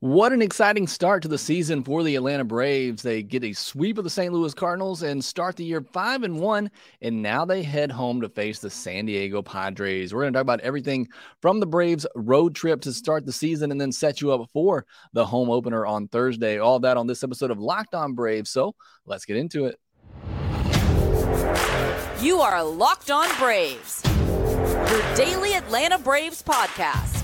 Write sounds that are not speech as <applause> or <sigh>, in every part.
What an exciting start to the season for the Atlanta Braves. They get a sweep of the St. Louis Cardinals and start the year 5 and 1 and now they head home to face the San Diego Padres. We're going to talk about everything from the Braves road trip to start the season and then set you up for the home opener on Thursday. All that on this episode of Locked On Braves. So, let's get into it. You are Locked On Braves. Your daily Atlanta Braves podcast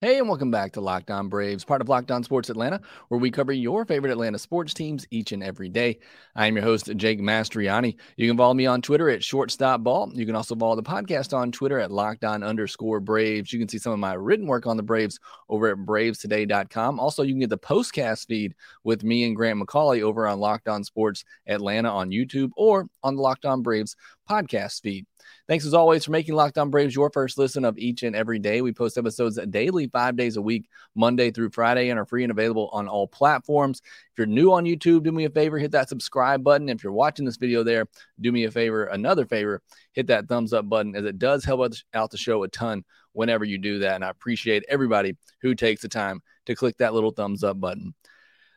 Hey, and welcome back to Locked On Braves, part of Locked On Sports Atlanta, where we cover your favorite Atlanta sports teams each and every day. I am your host, Jake Mastroianni. You can follow me on Twitter at shortstopball. You can also follow the podcast on Twitter at locked on underscore Braves. You can see some of my written work on the Braves over at bravestoday.com. Also, you can get the postcast feed with me and Grant McAuley over on Locked On Sports Atlanta on YouTube or on the Locked On Braves podcast feed. Thanks as always for making Locked On Braves your first listen of each and every day. We post episodes daily, five days a week, Monday through Friday, and are free and available on all platforms. If you're new on YouTube, do me a favor, hit that subscribe button. If you're watching this video there, do me a favor, another favor, hit that thumbs up button as it does help out the show a ton whenever you do that. And I appreciate everybody who takes the time to click that little thumbs up button.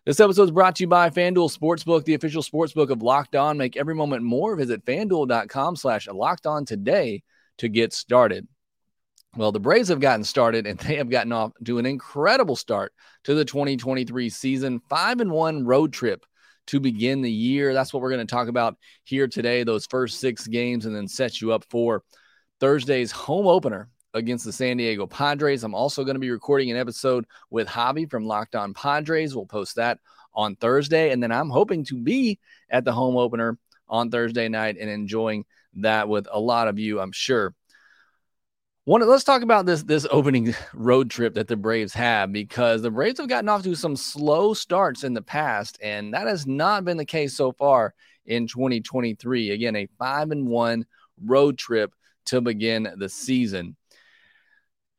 This episode is brought to you by FanDuel Sportsbook, the official sportsbook of Locked On. Make every moment more. Visit fanduel.com slash locked on today to get started. Well, the Braves have gotten started and they have gotten off to an incredible start to the 2023 season. Five and one road trip to begin the year. That's what we're going to talk about here today, those first six games, and then set you up for Thursday's home opener against the San Diego Padres. I'm also going to be recording an episode with Javi from Locked On Padres. We'll post that on Thursday. And then I'm hoping to be at the home opener on Thursday night and enjoying that with a lot of you, I'm sure. One, let's talk about this this opening <laughs> road trip that the Braves have because the Braves have gotten off to some slow starts in the past, and that has not been the case so far in 2023. Again, a five and one road trip to begin the season.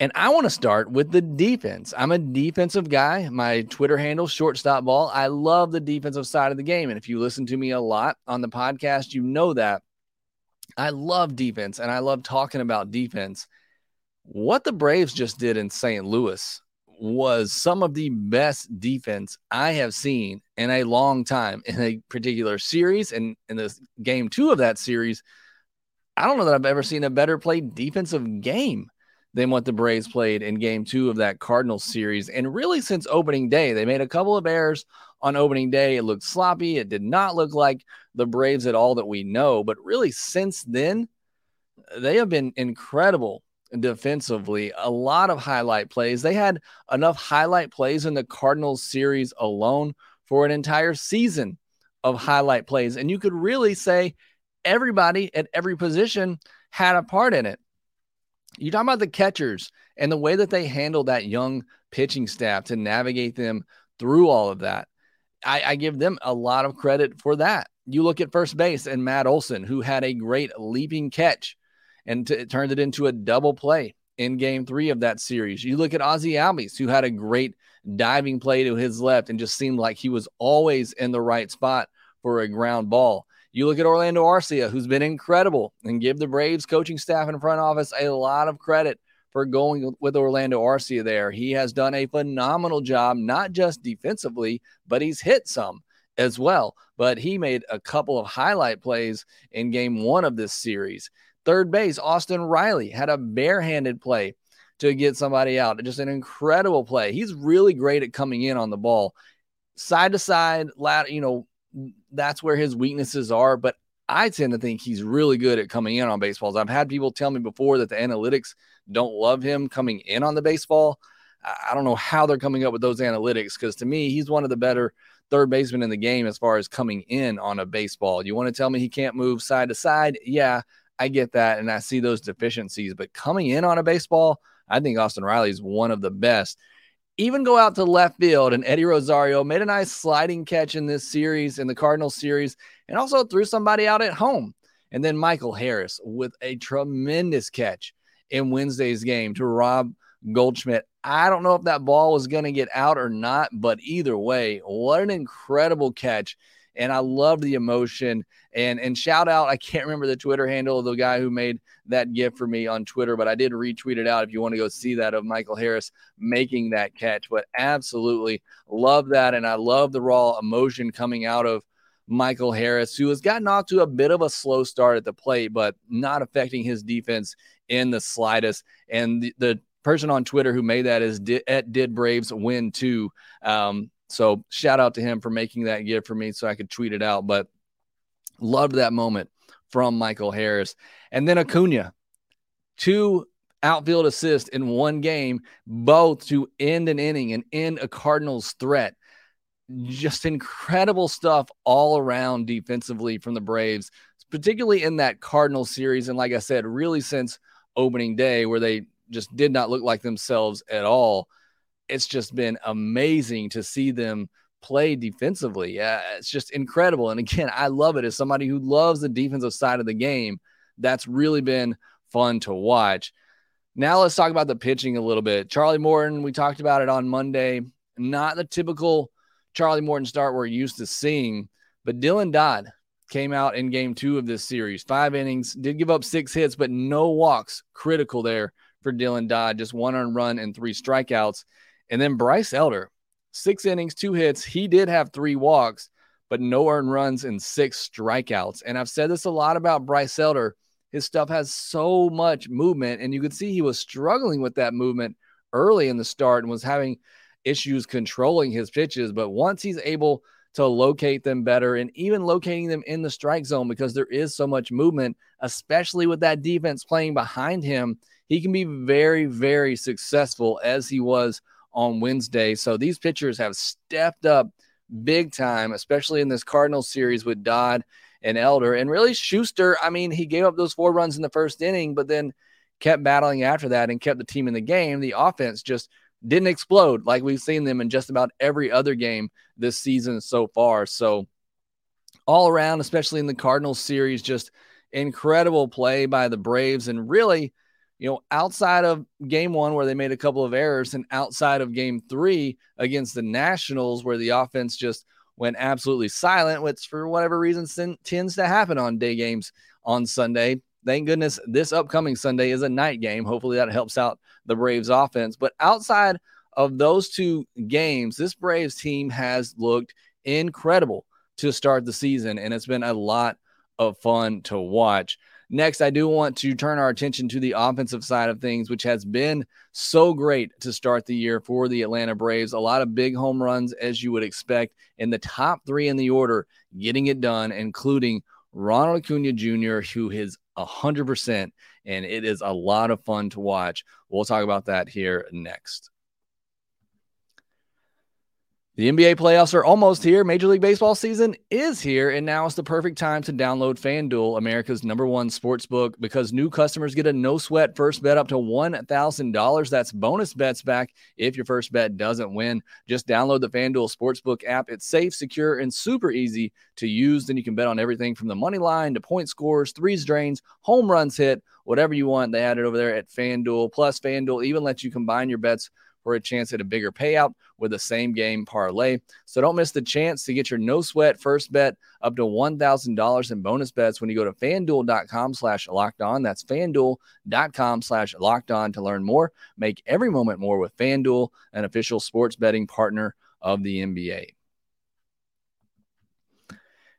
And I want to start with the defense. I'm a defensive guy. My Twitter handle, shortstop ball. I love the defensive side of the game. And if you listen to me a lot on the podcast, you know that I love defense and I love talking about defense. What the Braves just did in St. Louis was some of the best defense I have seen in a long time in a particular series. And in this game two of that series, I don't know that I've ever seen a better played defensive game than what the Braves played in game two of that Cardinals series. And really, since opening day, they made a couple of errors on opening day. It looked sloppy. It did not look like the Braves at all that we know. But really, since then, they have been incredible defensively. A lot of highlight plays. They had enough highlight plays in the Cardinals series alone for an entire season of highlight plays. And you could really say everybody at every position had a part in it you talk about the catchers and the way that they handle that young pitching staff to navigate them through all of that. I, I give them a lot of credit for that. You look at first base and Matt Olson, who had a great leaping catch and t- turned it into a double play in game three of that series. You look at Ozzie Albies, who had a great diving play to his left and just seemed like he was always in the right spot for a ground ball. You look at Orlando Arcia, who's been incredible, and give the Braves coaching staff and front office a lot of credit for going with Orlando Arcia there. He has done a phenomenal job, not just defensively, but he's hit some as well. But he made a couple of highlight plays in game one of this series. Third base, Austin Riley had a barehanded play to get somebody out. Just an incredible play. He's really great at coming in on the ball, side to side, you know, that's where his weaknesses are. But I tend to think he's really good at coming in on baseballs. I've had people tell me before that the analytics don't love him coming in on the baseball. I don't know how they're coming up with those analytics because to me, he's one of the better third basemen in the game as far as coming in on a baseball. You want to tell me he can't move side to side? Yeah, I get that. And I see those deficiencies. But coming in on a baseball, I think Austin Riley is one of the best even go out to left field. And Eddie Rosario made a nice sliding catch in this series, in the Cardinals series, and also threw somebody out at home. And then Michael Harris with a tremendous catch in Wednesday's game to rob Goldschmidt. I don't know if that ball was going to get out or not, but either way, what an incredible catch. And I love the emotion. And and shout out, I can't remember the Twitter handle of the guy who made that gift for me on Twitter, but I did retweet it out if you want to go see that of Michael Harris making that catch. But absolutely love that. And I love the raw emotion coming out of Michael Harris, who has gotten off to a bit of a slow start at the plate, but not affecting his defense in the slightest. And the, the person on Twitter who made that is did, at Did Braves Win Too. Um, so shout out to him for making that gift for me so I could tweet it out. But loved that moment from Michael Harris. And then Acuna, two outfield assists in one game, both to end an inning and end a Cardinals threat. Just incredible stuff all around defensively from the Braves, particularly in that Cardinal series. And like I said, really since opening day, where they just did not look like themselves at all. It's just been amazing to see them play defensively. It's just incredible. And again, I love it as somebody who loves the defensive side of the game. That's really been fun to watch. Now let's talk about the pitching a little bit. Charlie Morton, we talked about it on Monday. Not the typical Charlie Morton start we're used to seeing, but Dylan Dodd came out in game two of this series. Five innings, did give up six hits, but no walks. Critical there for Dylan Dodd, just one on run and three strikeouts. And then Bryce Elder, six innings, two hits. He did have three walks, but no earned runs and six strikeouts. And I've said this a lot about Bryce Elder. His stuff has so much movement, and you could see he was struggling with that movement early in the start and was having issues controlling his pitches. But once he's able to locate them better and even locating them in the strike zone because there is so much movement, especially with that defense playing behind him, he can be very, very successful as he was on Wednesday. So these pitchers have stepped up big time, especially in this Cardinals series with Dodd and Elder. And really, Shuster, I mean, he gave up those four runs in the first inning, but then kept battling after that and kept the team in the game. The offense just didn't explode like we've seen them in just about every other game this season so far. So, all around, especially in the Cardinals series, just incredible play by the Braves. And really, you know, outside of game one where they made a couple of errors, and outside of game three against the Nationals where the offense just went absolutely silent, which for whatever reason tends to happen on day games on Sunday. Thank goodness this upcoming Sunday is a night game. Hopefully that helps out the Braves offense. But outside of those two games, this Braves team has looked incredible to start the season, and it's been a lot of fun to watch. Next, I do want to turn our attention to the offensive side of things, which has been so great to start the year for the Atlanta Braves. A lot of big home runs, as you would expect, in the top three in the order, getting it done, including Ronald Acuna Jr., who is 100%, and it is a lot of fun to watch. We'll talk about that here next. The NBA playoffs are almost here. Major League Baseball season is here, and now is the perfect time to download FanDuel, America's number one sports book, because new customers get a no sweat first bet up to $1,000. That's bonus bets back if your first bet doesn't win. Just download the FanDuel Sportsbook app. It's safe, secure, and super easy to use. Then you can bet on everything from the money line to point scores, threes drains, home runs hit, whatever you want. They had it over there at FanDuel. Plus, FanDuel even lets you combine your bets for a chance at a bigger payout with the same game parlay. So don't miss the chance to get your no sweat first bet up to $1,000 in bonus bets when you go to fanduel.com slash locked on. That's fanduel.com slash locked on to learn more. Make every moment more with Fanduel, an official sports betting partner of the NBA.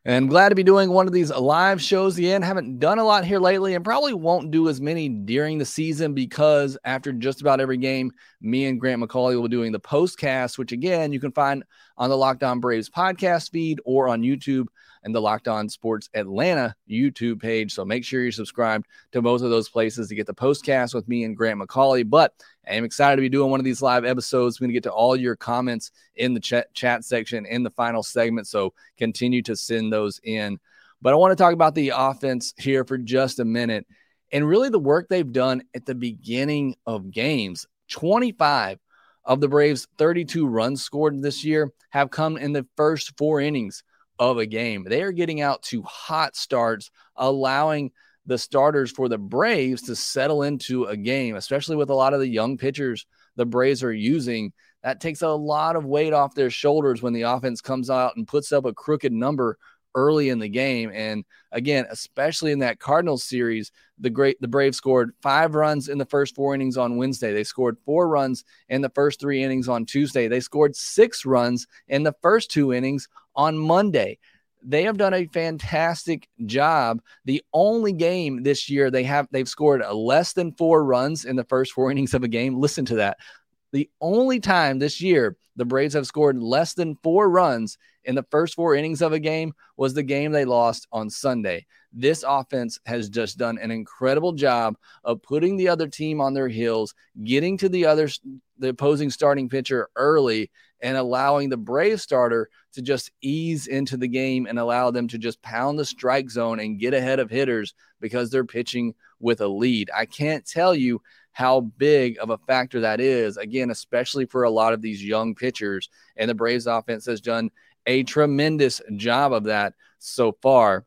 And glad to be doing one of these live shows again. Haven't done a lot here lately and probably won't do as many during the season because after just about every game, me and Grant McAuley will be doing the postcast, which again, you can find on the Locked On Braves podcast feed or on YouTube and the Locked On Sports Atlanta YouTube page. So make sure you're subscribed to both of those places to get the postcast with me and Grant McAuley. But I am excited to be doing one of these live episodes. We're going to get to all your comments in the chat, chat section in the final segment. So continue to send those in. But I want to talk about the offense here for just a minute and really the work they've done at the beginning of games. 25 of the Braves' 32 runs scored this year have come in the first four innings of a game. They are getting out to hot starts, allowing the starters for the Braves to settle into a game, especially with a lot of the young pitchers the Braves are using. That takes a lot of weight off their shoulders when the offense comes out and puts up a crooked number early in the game. And again, especially in that Cardinals series, the great the Braves scored five runs in the first four innings on Wednesday. They scored four runs in the first three innings on Tuesday. They scored six runs in the first two innings on Monday. They have done a fantastic job. The only game this year they have they've scored less than four runs in the first four <laughs> innings of a game. Listen to that. The only time this year the Braves have scored less than four runs in the first four innings of a game was the game they lost on Sunday. This offense has just done an incredible job of putting the other team on their heels, getting to the other the opposing starting pitcher early and allowing the Brave starter to just ease into the game and allow them to just pound the strike zone and get ahead of hitters because they're pitching with a lead. I can't tell you how big of a factor that is, again, especially for a lot of these young pitchers. And the Braves offense has done a tremendous job of that so far.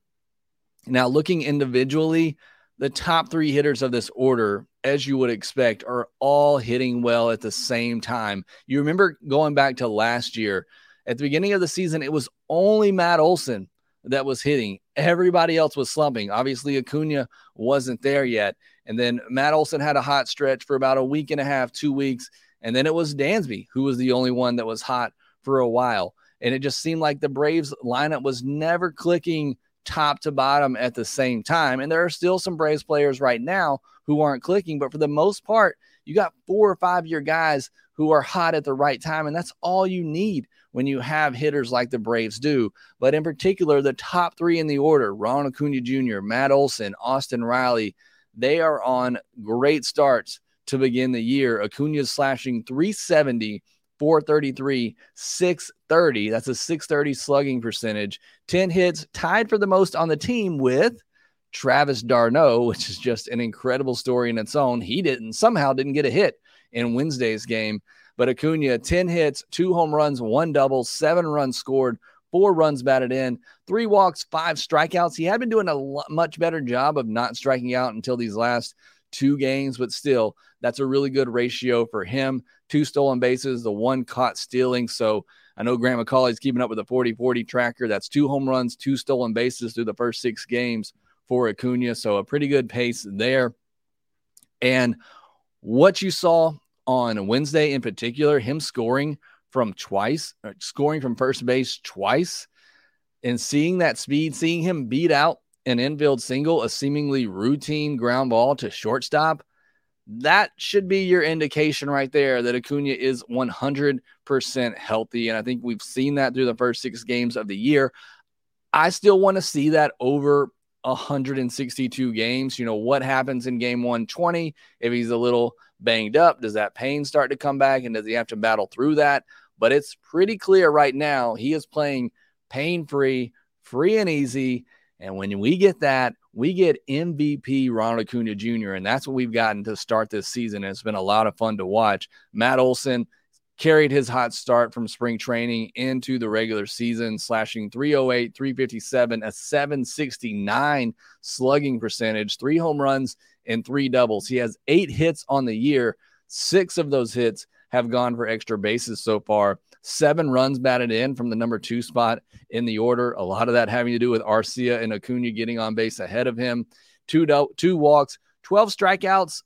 Now, looking individually, the top three hitters of this order, as you would expect, are all hitting well at the same time. You remember going back to last year, at the beginning of the season, it was only Matt Olson that was hitting. Everybody else was slumping. Obviously, Acuna wasn't there yet. And then Matt Olson had a hot stretch for about a week and a half, two weeks. And then it was Dansby, who was the only one that was hot for a while. And it just seemed like the Braves lineup was never clicking top to bottom at the same time. And there are still some Braves players right now who aren't clicking, but for the most part, you got four or five year guys who are hot at the right time. And that's all you need when you have hitters like the Braves do. But in particular, the top three in the order Ron Acuna Jr., Matt Olson, Austin Riley they are on great starts to begin the year. Acuna's slashing 370 433, 630. That's a 630 slugging percentage. 10 hits, tied for the most on the team with Travis d'Arnaud, <laughs> which is just an incredible story in its own. He didn't somehow didn't get a hit in Wednesday's game, but Acuna 10 hits, two home runs, one double, seven runs scored, four runs batted in, three walks, five strikeouts. He had been doing a much better job of not striking out until these last two games, but still, that's a really good ratio for him. Two stolen bases, the one caught stealing. So I know Grant McAuley's keeping up with the 40 40 tracker. That's two home runs, two stolen bases through the first six games for Acuna. So a pretty good pace there. And what you saw on Wednesday in particular, him scoring from twice, uh, scoring from first base twice, and seeing that speed, seeing him beat out an infield single, a seemingly routine ground ball to shortstop, that should be your indication right there that Acuna is 100% healthy. And I think we've seen that through the first six games of the year. I still want to see that over 162 games. You know, what happens in game 120 if he's a little banged up? Does that pain start to come back and does he have to battle through that? But it's pretty clear right now he is playing pain free, free and easy. And when we get that, we get MVP Ronald Acuna Jr., and that's what we've gotten to start this season. And it's been a lot of fun to watch. Matt Olson carried his hot start from spring training into the regular season, slashing 308, 357, a 769 slugging percentage, three home runs, and three doubles. He has eight hits on the year. Six of those hits have gone for extra bases so far. Seven runs batted in from the number two spot in the order. A lot of that having to do with Arcia and Acuna getting on base ahead of him. Two, do- two walks, 12 strikeouts.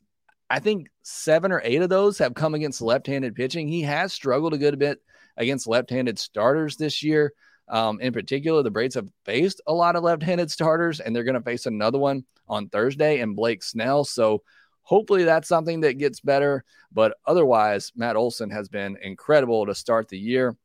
I think seven or eight of those have come against left handed pitching. He has struggled a good bit against left handed starters this year. Um, in particular, the Braves have faced a lot of left handed starters, and they're going to face another one on Thursday and Blake Snell. So hopefully that's something that gets better. But otherwise, Matt Olson has been incredible to start the year.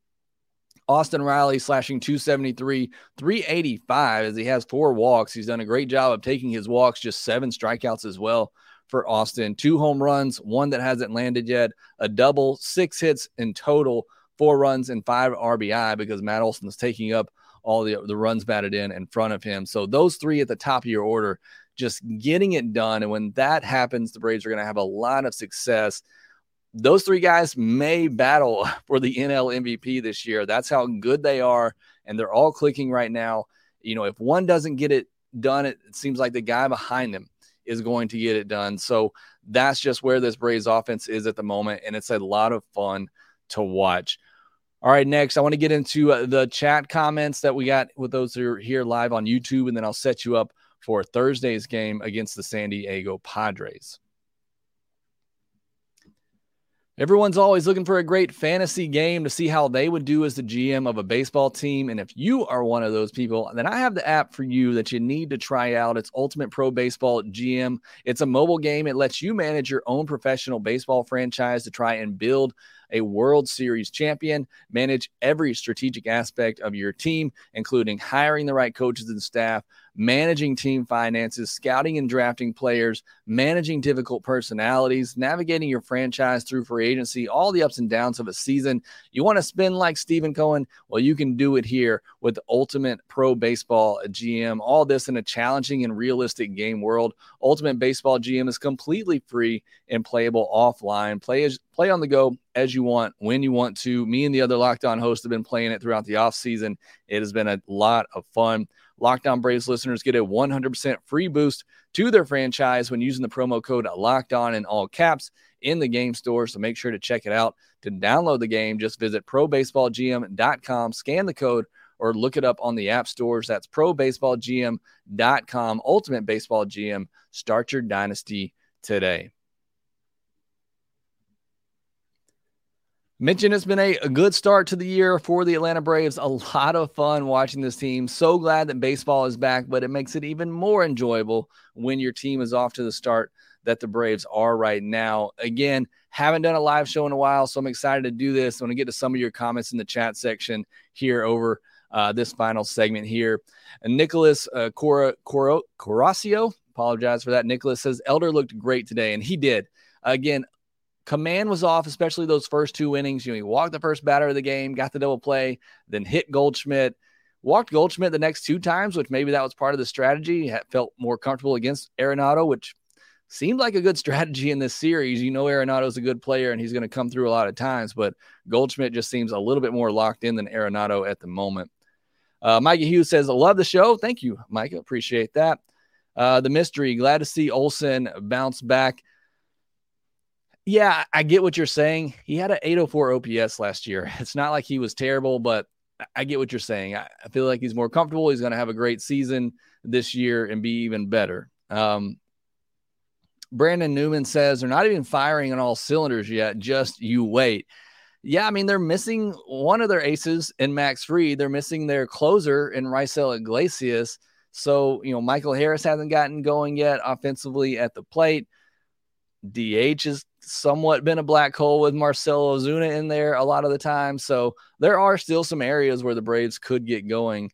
Austin Riley slashing 273, 385 as he has four walks. He's done a great job of taking his walks, just seven strikeouts as well for Austin. Two home runs, one that hasn't landed yet, a double, six hits in total, four runs and five RBI because Matt Olson is taking up all the, the runs batted in in front of him. So those three at the top of your order, just getting it done. And when that happens, the Braves are going to have a lot of success those three guys may battle <laughs> for the NL MVP this year. That's how good they are, and they're all clicking right now. You know, if one doesn't get it done it, seems like the guy behind them is going to get it done. So that's just where this Braves offense is at the moment. And it's a lot of fun to watch. All right, next, I want to get into uh, the chat comments that we got with those who are here live on YouTube, and then I'll set you up for Thursday's game against the San Diego Padres. Everyone's always looking for a great fantasy game to see how they would do as the GM of a baseball team. And if you are one of those people, then I have the app for you that you need to try out. It's Ultimate Pro Baseball GM. It's a mobile game. It lets you manage your own professional baseball franchise to try and build a World Series champion, manage every strategic aspect of your team, including hiring the right coaches and staff, managing team finances, scouting and drafting players, managing difficult personalities, navigating your franchise through free agency, all the ups and downs of a season. You want to spin like Stephen Cohen? Well, you can do it here with Ultimate Pro Baseball GM. All this in a challenging and realistic game world. Ultimate Baseball GM is completely free and playable offline. Play as play on the go as you want, when you want to. Me and the other Locked On hosts have been playing it throughout the off season. It has been a lot of fun. Locked On Braves listeners get a 100% free boost to their franchise when using the promo code Locked On in all caps in the game store. So make sure to check it out. To download the game, just visit probaseballgm.com, scan the code, or look it up on the app stores. That's probaseballgm.com. Ultimate Baseball GM. Start your dynasty today. Mentioned it's been a, a, good start to the year for the Atlanta Braves. A lot of fun watching this team. So glad that baseball is back, but it makes it even more enjoyable when your team is off to the start that the Braves are right now. Again, haven't done a live show in a while, so I'm excited to do this. I want to get to some of your comments in the chat section here over uh, this final segment here. And Nicholas uh, Cora, Cora, Corasio, apologize for that. Nicholas says Elder looked great today, and he did. Again, command was off, especially those first two innings. You know, he walked the first batter of the game, got the double play, then hit Goldschmidt. Walked Goldschmidt the next two times, which maybe that was part of the strategy. He felt more comfortable against Arenado, which seemed like a good <laughs> strategy in this series. You know, Arenado's a good player and he's going to come through a lot of times, but Goldschmidt just seems a little bit more locked in than Arenado at the moment. Uh, Mikey Hughes says, I love the show. Thank you, Micah. Appreciate that. Uh, the mystery, glad to see Olson bounce back. Yeah, I get what you're saying. He had an 804 OPS last year. <laughs> It's not like he was terrible, but I get what you're saying. I, feel like he's more comfortable. He's going to have a great season this year and be even better. Um, Brandon Newman says they're not even firing on all cylinders yet. Just you wait. Yeah, I mean, they're missing one of their aces in Max Fried. They're missing their closer in Raisel Iglesias. So, you know, Michael Harris hasn't gotten going yet offensively at the plate. DH has somewhat been a black hole with Marcell Ozuna in there a lot of the time. So there are still some areas where the Braves could get going.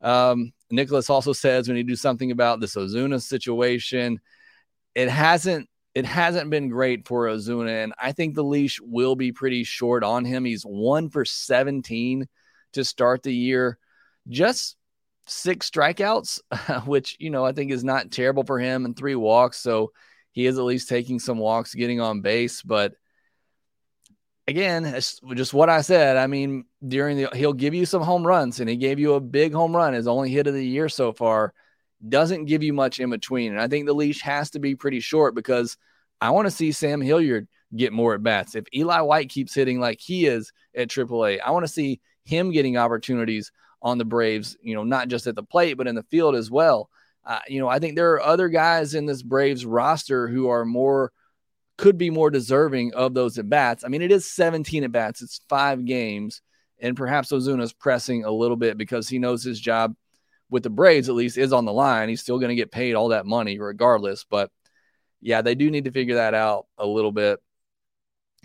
Um, Nicholas also says we need to do something about this Ozuna situation. It hasn't it hasn't been great for Ozuna, and I think the leash will be pretty short on him. He's one for 17 to start the year. Just six strikeouts, <laughs> which you know I think is not terrible for him, and three walks. So he is at least taking some walks, getting on base. But again, just what I said. I mean, during the he'll give you some home runs, and he gave you a big home run, his only hit of the year so far. Doesn't give you much in between. And I think the leash has to be pretty short because I want to see Sam Hilliard get more at bats. If Eli White keeps hitting like he is at AAA, I want to see him getting opportunities on the Braves, you know, not just at the plate, but in the field as well. Uh, you know, I think there are other guys in this Braves roster who are more could be more deserving of those at bats. I mean, it is 17 at bats, it's five games, and perhaps Ozuna's pressing a little bit because he knows his job with the Braves at least is on the line. He's still going to get paid all that money regardless. But yeah, they do need to figure that out a little bit.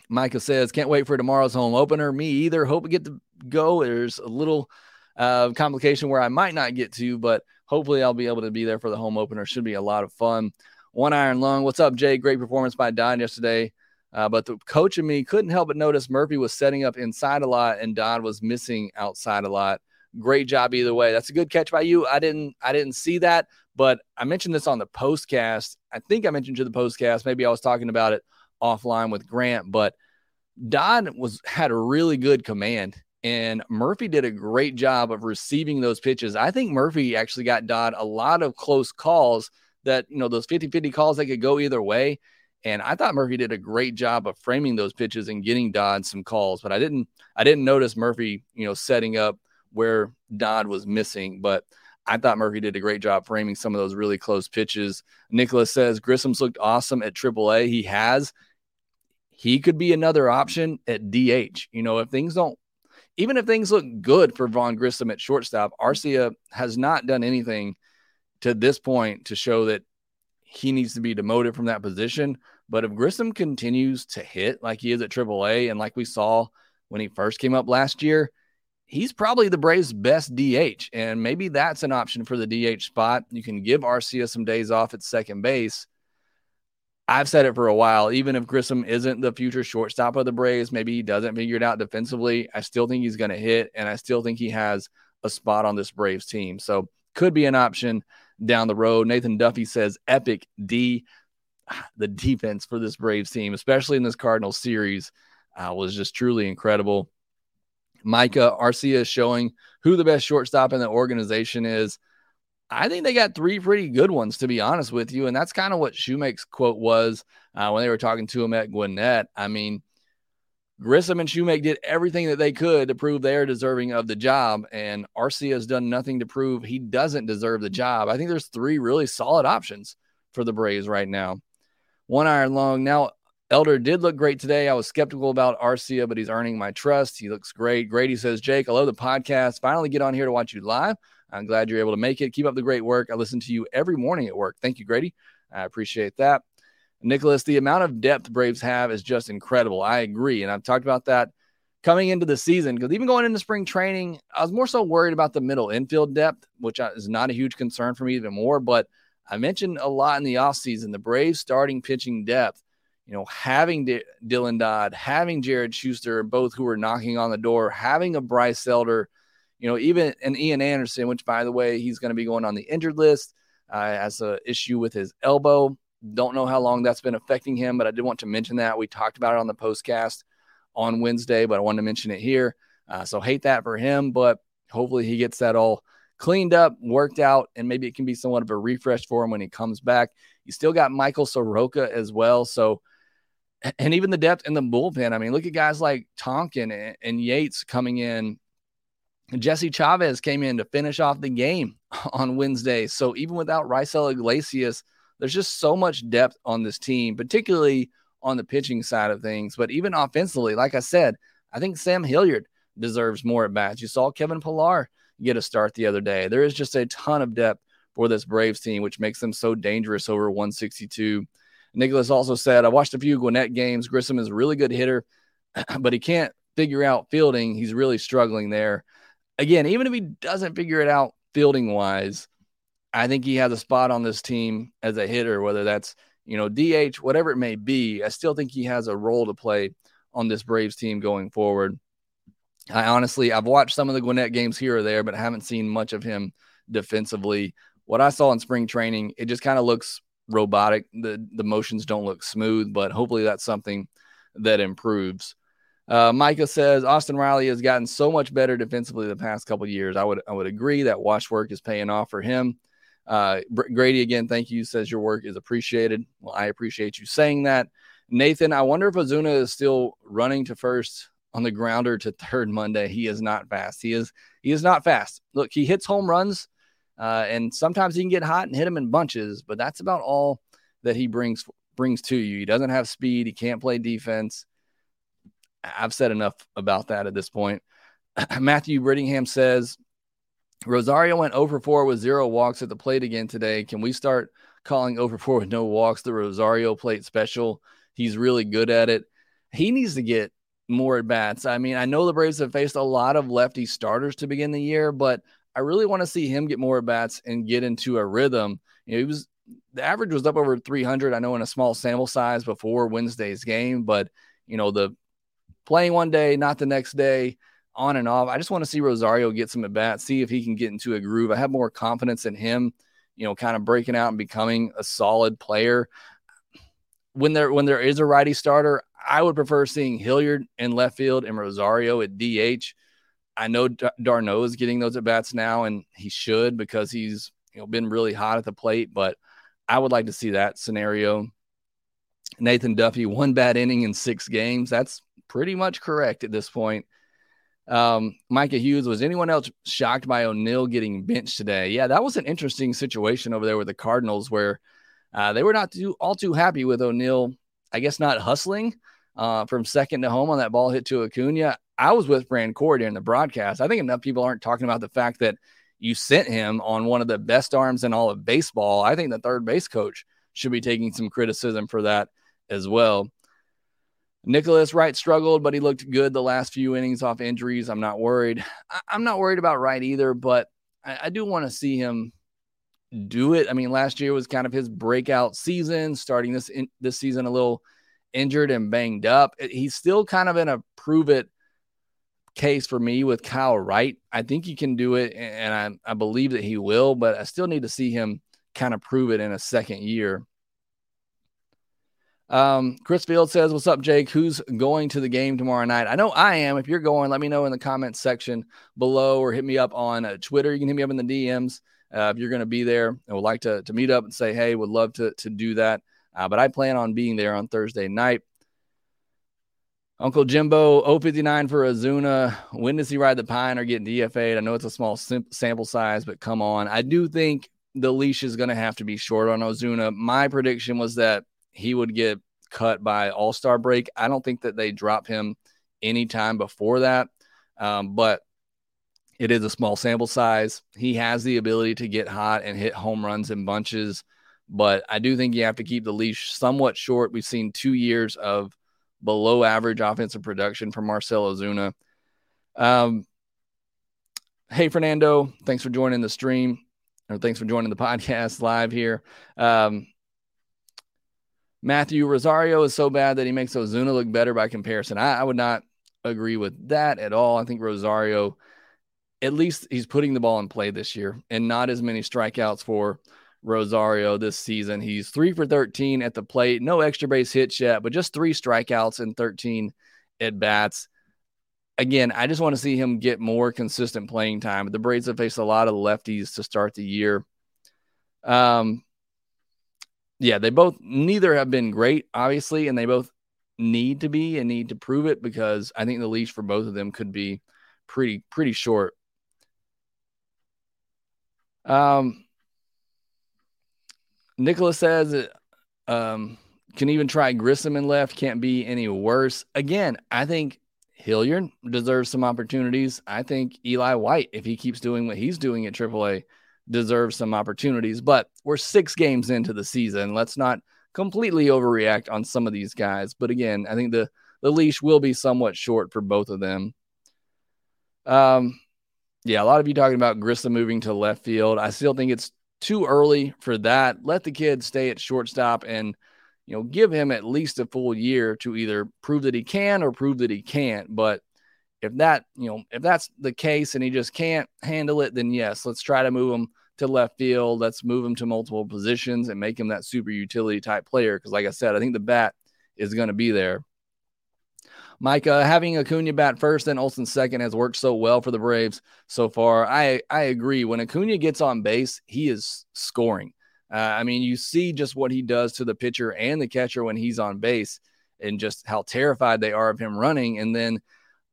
Micah says, can't wait for tomorrow's home opener. Me either. Hope we get to go. There's a little uh, complication where I might not get to, but hopefully I'll be able to be there for the home opener. Should be a lot of fun. One iron lung. What's up, Jay? Great performance by Don yesterday. Uh, but the coach and me couldn't help but notice Murphy was setting up inside a lot and Dodd was missing outside a lot. Great job either way. That's a good catch by you. I didn't I didn't see that, but I mentioned this on the postcast. I think I mentioned to the postcast. Maybe I was talking about it offline with Grant, but Dodd was had a really good command And Murphy did a great job of receiving those pitches. I think Murphy actually got Dodd a lot of close calls that, you know, those 50 50 calls that could go either way. And I thought Murphy did a great job of framing those pitches and getting Dodd some calls, but I didn't I didn't notice Murphy, you know, setting up where Dodd was missing. But I thought Murphy did a great job framing some of those really close pitches. Nicholas says Grissom's looked awesome at AAA. He has. He could be another option at DH. You know, if things don't, even if things look good for Vaughn Grissom at shortstop, mm-hmm. Arcia has not done anything to this point to show that he needs to be demoted from that position. But if Grissom continues to hit like he is at AAA and like we saw when he first came up last year, he's probably the Braves' best DH. And maybe that's an option for the DH spot. You can give Arcia some days off at second base. I've said it for a while. Even if Grissom isn't the future shortstop of the Braves, maybe he doesn't figure it out defensively. I still think he's going to hit, and I still think he has a spot on this Braves team. So could be an option down the road. Nathan Duffy says epic D. <sighs> The defense for this Braves team, especially in this Cardinals series, uh, was just truly incredible. Micah Arcia is showing who the best shortstop in the organization is. I think they got three pretty good ones, to be honest with you. And that's kind of what Shewmake's quote was uh, when they were talking to him at Gwinnett. I mean, Grissom and Shewmake did everything that they could to prove they are deserving of the job. And Arcia has done nothing to prove he doesn't deserve the job. I think there's three really solid options for the Braves right now. One iron long. Now, Elder did look great today. I was skeptical about Arcia, but he's earning my trust. He looks great. Grady says, Jake, I love the podcast. Finally get on here to watch you live. I'm glad you're able to make it. Keep up the great work. I listen to you every morning at work. Thank you, Grady. I appreciate that. Nicholas, the amount of depth Braves have is just incredible. I agree. And I've talked about that coming into the season because even going into spring training, I was more so worried about the middle infield depth, which is not a huge concern for me even more. But I mentioned a lot in the offseason the Braves starting pitching depth you know, having D- Dylan Dodd, having Jared Shuster, both who were knocking on the door, having a Bryce Elder, you know, even an Ian Anderson, which by the way, he's going to be going on the injured list, uh, has an issue with his elbow. Don't know how long that's been affecting him, but I did want to mention that. We talked about it on the postcast on Wednesday, but I wanted to mention it here. Uh, so hate that for him, but hopefully he gets that all cleaned up, worked out, and maybe it can be somewhat of a refresh for him when he comes back. You still got Michael Soroka as well. So and even the depth in the bullpen. I mean, look at guys like Tonkin and, and Yates coming in. Jesse Chavez came in to finish off the game <laughs> on Wednesday. So even without Raisel Iglesias, there's just so much depth on this team, particularly on the pitching side of things. But even offensively, like I said, I think Sam Hilliard deserves more at bats. You saw Kevin Pillar get a start the other day. There is just a ton of depth for this Braves team, which makes them so dangerous over 162 Nicholas also said, I watched a few Gwinnett games. Grissom is a really good hitter, <clears throat> but he can't figure out fielding. He's really struggling there. Again, even if he doesn't figure it out fielding wise, I think he has a spot on this team as a hitter, whether that's, you know, DH, whatever it may be. I still think he has a role to play on this Braves team going forward. I honestly, I've watched some of the Gwinnett games here or there, but I haven't seen much of him defensively. What I saw in spring training, it just kind of looks robotic. The the motions don't look smooth, but hopefully that's something that improves. Uh, Micah says Austin Riley has gotten so much better defensively the past couple years. I would I would agree that watch work is paying off for him. Uh, Grady again, thank you. Says your work is appreciated. Well, I appreciate you saying that. Nathan, I wonder if Ozuna is still running to first on the grounder to <laughs> third Monday. He is not fast. He is he is not fast. Look, he hits home runs uh, and sometimes he can get hot and hit him in bunches, but that's about all that he brings brings to you. He doesn't have speed. He can't play defense. I've said enough about that at this point. <clears throat> Matthew Brittingham says Rosario went over 4 with zero walks at the plate again today. Can we start calling over 4 with no walks the Rosario plate special? He's really good at it. He needs to get more at bats. I mean, I know the Braves have faced a lot of lefty starters to begin the year, but I really want to see him get more at bats and get into a rhythm. You know, he was the average was up over 300. I know in a small sample size before Wednesday's game, but you know the playing one day, not the next day, on and off. I just want to see Rosario get some at bats, see if he can get into a groove. I have more confidence in him, you know, kind of breaking out and becoming a solid player. When there when there is a righty starter, I would prefer seeing Hilliard in left field and Rosario at DH I know d'Arnaud is getting those at bats now, and he should because he's you know been really hot at the plate. But I would like to see that scenario. Nathan Duffy, one bad inning in six games. That's pretty much correct at this point. Um, Micah Hughes, was anyone else shocked by O'Neill getting benched today? Yeah, that was an interesting situation over there with the Cardinals where uh, they were not too, all too happy with O'Neill, I guess, not hustling uh, from second to home on that ball hit to Acuna. I was with Brand Core during the broadcast. I think enough people aren't talking about the fact that you sent him on one of the best arms in all of baseball. I think the third base coach should be taking some criticism for that as well. Nicholas Wright struggled, but he looked good the last few innings off injuries. I'm not worried. I- am not worried about Wright either, but I, I do want to see him do it. I mean, last year was kind of his breakout season, starting this in, this season a little injured and banged up. He's still kind of in a prove it case for me with Kyle Wright. I think he can do it, and I, I believe that he will, but I still need to see him kind of prove it in a second year. Um, Chris Field says, What's up, Jake? Who's going to the game tomorrow night? I know I am. If you're going, let me know in the comments section below or hit me up on uh, Twitter. You can hit me up in the DMs uh, if you're going to be there and would like to, to meet up and say, Hey, would love to, to do that. Uh, but I plan on being there on Thursday night. Uncle Jimbo, 059 for Ozuna. When does he ride the pine or get DFA'd? I know it's a small sim- sample size, but come on. I do think the leash is going to have to be short on Ozuna. My prediction was that he would get cut by All Star break. I don't think that they drop him anytime before that, um, but it is a small sample size. He has the ability to get hot and hit home runs in bunches, but I do think you have to keep the leash somewhat short. We've seen two years of below average offensive production from Marcell Ozuna. Um, hey, Fernando, thanks for joining the stream, or thanks for joining the <laughs> podcast live here. Um, Matthew Rosario is so bad that he makes Ozuna look better by comparison. I, I would not agree with that at all. I think Rosario, at least he's putting the ball in play this year and not as many strikeouts for Rosario this season. He's three for 13 at the plate, no extra base hits yet, but just three strikeouts and 13 at bats. Again, I just want to see him get more consistent playing time. The Braves have faced a lot of lefties to start the year. Um, yeah, they both neither have been great, obviously, and they both need to be and need to prove it because I think the leash for both of them could be pretty pretty short. Um, Nicholas says um, can even try Grissom and left, can't be any worse. Again, I think Hilliard deserves some opportunities. I think Eli White, if he keeps doing what he's doing at AAA, deserves some opportunities. But we're six games into the season. Let's not completely overreact on some of these guys. But again, I think the the leash will be somewhat short for both of them. Um, yeah, a lot of you talking about Grissom moving to left field. I still think it's too early for that. Let the kid stay at shortstop and you know give him at least a full year to either prove that he can or prove that he can't. But if that you know if that's the case and he just can't handle it, then yes, let's try to move him to left field. Let's move him to multiple positions and make him that super utility type player. Because, like I said, I think the bat is going to be there. Micah, having Acuna bat first and Olson second has worked so well for the Braves so far. I, I agree. When Acuna gets on base, he is scoring. Uh, I mean, you see just what he does to the pitcher and the catcher when he's on base and just how terrified they are of him running. And then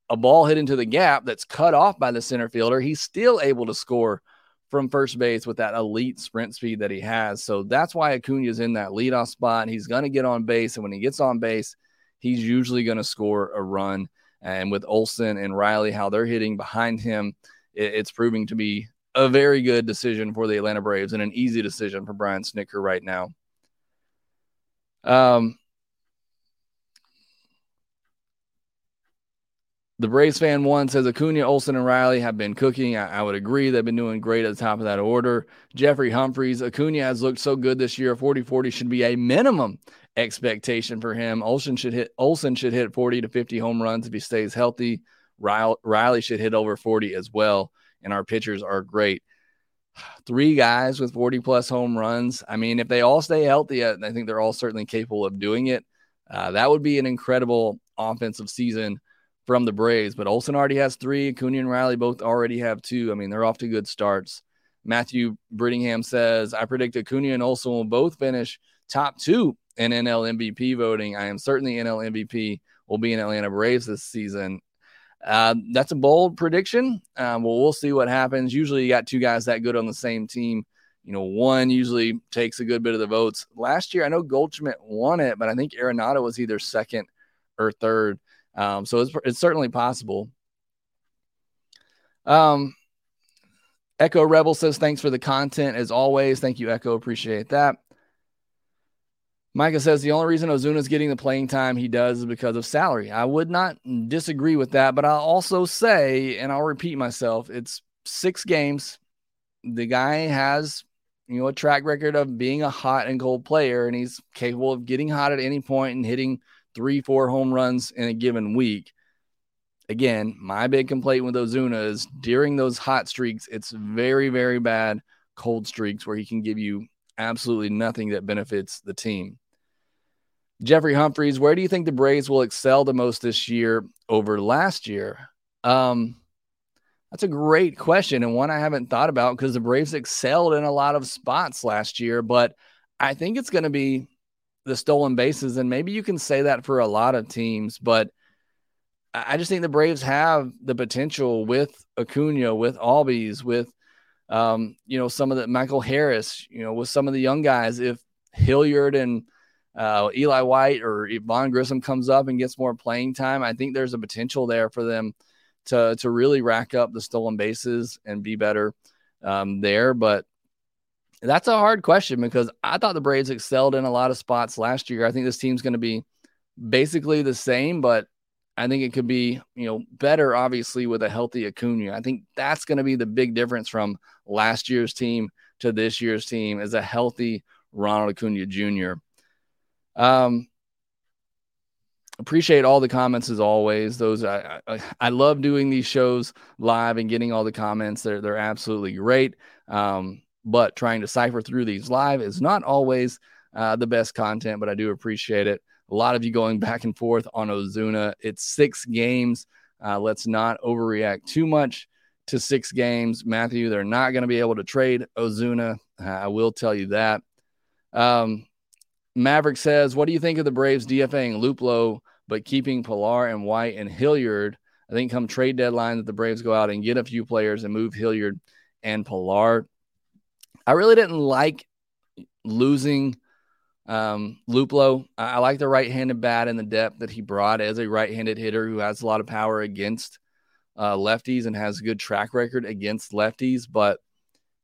a ball hit into the gap that's cut off by the center fielder. He's still able to score from first base with that elite sprint speed that he has. So that's why Acuna is in that leadoff spot. He's going to get on base. And when he gets on base, he's usually going to score a run. And with Olson and Riley, how they're hitting behind him, it's proving to be a very good decision for the Atlanta Braves and an easy decision for Brian Snitker right now. Um, The Braves fan one says Acuna, Olson, and Riley have been cooking. I, I, would agree. They've been doing great at the top of that order. Jeffrey Humphreys, Acuna has looked so good this year. 40 40 should be a minimum expectation for him. Olson should hit Olson should hit 40 to 50 home runs if he stays healthy. Riley should hit over 40 as well. And our pitchers are great. Three guys with 40 plus home runs. I mean, if they all stay healthy, I think they're all certainly capable of doing it. Uh, that would be an incredible offensive season from the Braves. But Olson already has three. Acuna and Riley both already have two. I mean, they're off to good starts. Matthew Brittingham says, I predict Acuna and Olson will both finish top two in NL MVP voting. I am certainly NL MVP will be in Atlanta Braves this season. Uh, that's a bold prediction. Um, well, we'll see what happens. Usually, you got two guys that good on the same team. You know, one usually takes a good bit of the votes. Last year, I know Goldschmidt won it, but I think Arenado was either second or third. Um, so it's, it's certainly possible. Um, Echo Rebel says, thanks for the content as always. Thank you, Echo. Appreciate that. Micah says the only reason Ozuna's getting the playing time he does is because of salary. I would not disagree with that, but I'll also say, and I'll repeat myself, it's six games. The guy has, you know, a track record of being a hot and cold player, and he's capable of getting hot at any point and hitting three, four home runs in a given week. Again, my big complaint with Ozuna is during those hot streaks, it's very, very bad cold streaks where he can give you absolutely nothing that benefits the team. Jeffrey Humphreys, where do you think the Braves will excel the most this year over last year? Um, that's a great question and one I haven't thought about because the Braves excelled in a lot of spots last year, but I think it's going to be the stolen bases. And maybe you can say that for a lot of teams, but I just think the Braves have the potential with Acuna, with Albies, with um, you know, some of the Michael Harris, you know, with some of the young guys. If Hilliard and uh, Eli White or Vaughn Grissom comes up and gets more playing time, I think there's a potential there for them to to really rack up the stolen bases and be better um, there. But that's a hard question because I thought the Braves excelled in a lot of spots last year. I think this team's going to be basically the same, but I think it could be, you know, better obviously with a healthy Acuna. I think that's going to be the big difference from last year's team to this year's team is a healthy Ronald Acuna Jr. Um, appreciate all the comments as always. Those I, I, I love doing these shows live and getting all the comments. They're they're absolutely great. Um, but trying to cipher through these live is not always uh, the best content, but I do appreciate it. A lot of you going <laughs> back and forth on Ozuna. It's six games. Uh, let's not overreact too much to six games. Matthew, they're not going to be able to trade Ozuna. Uh, I will tell you that. Um, Maverick says, What do you think of the Braves DFAing Luplow, but keeping Pillar and White and Hilliard? I think come trade deadline that the Braves go out and get a few players and move Hilliard and Pillar. I really didn't like losing um, Luplow. I, I like the right handed bat and the depth that he brought as a right handed hitter who has a lot of power against uh, lefties and has a good track record against lefties. But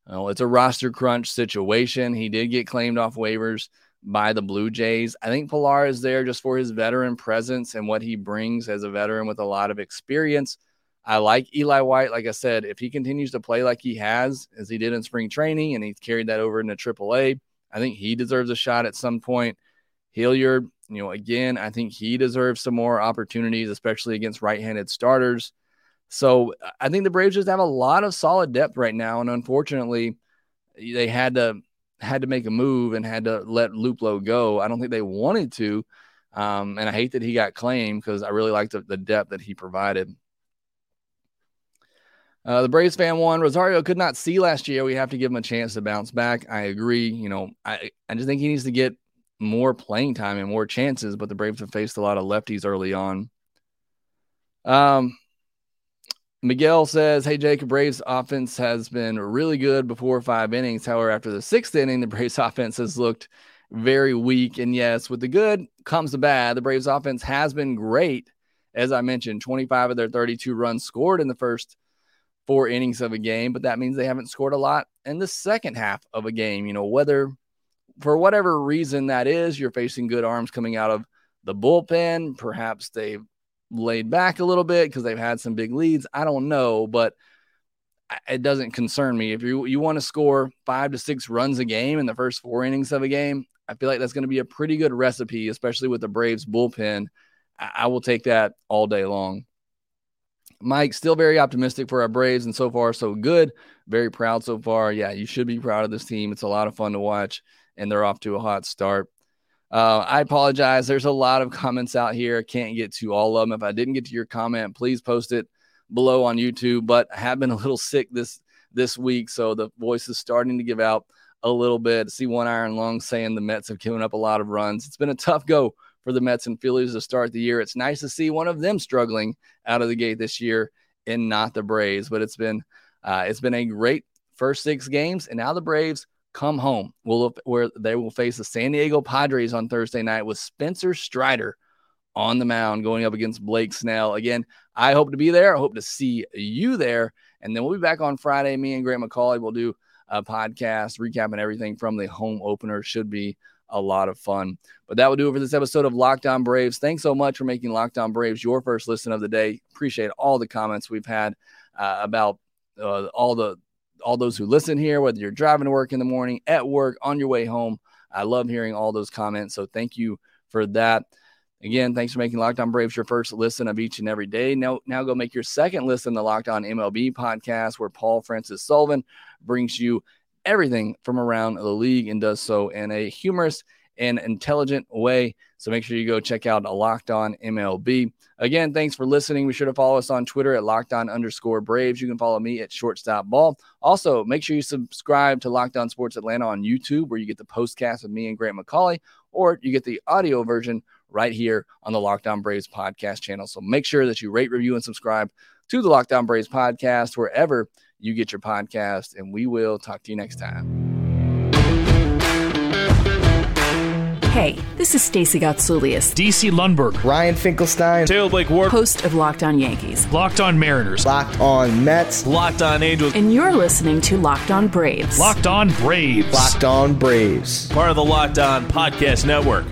you know, it's a roster crunch situation. He did get claimed off waivers by the Blue Jays. I think Pillar is there just for his veteran presence and what he brings as a veteran with a lot of experience. I like Eli White. Like I said, if he continues to play like he has, as he did in spring training, and he's carried that over into AAA, I think he deserves a shot at some point. Hilliard, you know, again, I think he deserves some more opportunities, especially against right handed starters. So I think the Braves just have a lot of solid depth right now. And unfortunately, they had to had to make a move and had to let Luplow go. I don't think they wanted to. Um, and I hate that he got claimed because I really liked the, the, depth that he provided. Uh, the Braves fan one, Rosario could not see last year. We have to give him a chance to bounce back. I agree. You know, I, I just think he needs to get more playing time and more chances, but the Braves have faced a lot of lefties early on. Um, Miguel says, Hey, Jacob, Braves offense has been really good before five innings. However, after the sixth inning, the Braves <laughs> offense has looked very weak. And yes, with the good comes the bad. The Braves offense has been great. As I mentioned, 25 of their 32 runs scored in the first four innings of a game, but that means they haven't scored a lot in the second half of a game. You know, whether for whatever reason that is, you're facing good arms coming out of the bullpen. Perhaps they've laid back a little bit because they've had some big leads. I don't know, but it doesn't concern me. If you you want to score five to six runs a game in the first four innings of a game, I feel like that's going to be a pretty good recipe, especially with the Braves bullpen. I, I will take that all day long. Mike, still very optimistic for our Braves, and so far so good. Very proud so far. Yeah, you should be proud of this team. It's a lot of fun to watch, and they're off to a hot start. Uh, I apologize. There's a lot of comments out here. I can't get to all of them. If I didn't get to your comment, please post it below on YouTube. But I have been a little sick this this week, so the voice is starting to give out a little bit. See one iron long saying the Mets have given up a lot of runs. It's been a tough go for the Mets and Phillies to start the year. It's nice to see one of them struggling out of the gate this year and not the Braves. But it's been uh, it's been a great first six games, and now the Braves come home. Will where they will face the San Diego Padres on Thursday night with Spencer Strider on the mound going up against Blake Snell. Again, I hope to be there. I hope to see you there. And then we'll be back on Friday. Me and Grant McAuley will do a podcast recapping everything from the home opener. Should be a lot of fun. But that will do it for this episode of Locked On Braves. Thanks so much for making Locked On Braves your first listen of the day. Appreciate all the comments we've had uh, about uh, all the all those who listen here, whether you're driving to work in the morning, at work, on your way home. I love hearing all those comments. So thank you for that. Again, thanks for making Locked On Braves your first listen of each and every day. Now, now go make your second listen to Locked On MLB podcast, where Paul Francis Sullivan brings you everything from around the league and does so in a humorous and intelligent way. So make sure you go check out a Locked On MLB. Again, thanks for listening. Be sure to follow us on Twitter at Locked On underscore Braves. You can follow me at Shortstop Ball. Also, make sure you subscribe to Locked On Sports Atlanta on YouTube, where you get the postcast with me and Grant McAuley, or you get the audio version right here on the Locked On Braves podcast channel. So make sure that you rate, review, and subscribe to the Locked On Braves podcast wherever you get your podcast. And we will talk to you next time. Hey, this is Stacey Gotsoulias, DC Lundberg, Ryan Finkelstein, Taylor Blake Ward, host of Locked On Yankees, Locked On Mariners, Locked On Mets, Locked On Angels, and you're listening to Locked On Braves. Locked On Braves, Locked On Braves, part of the Locked On Podcast Network.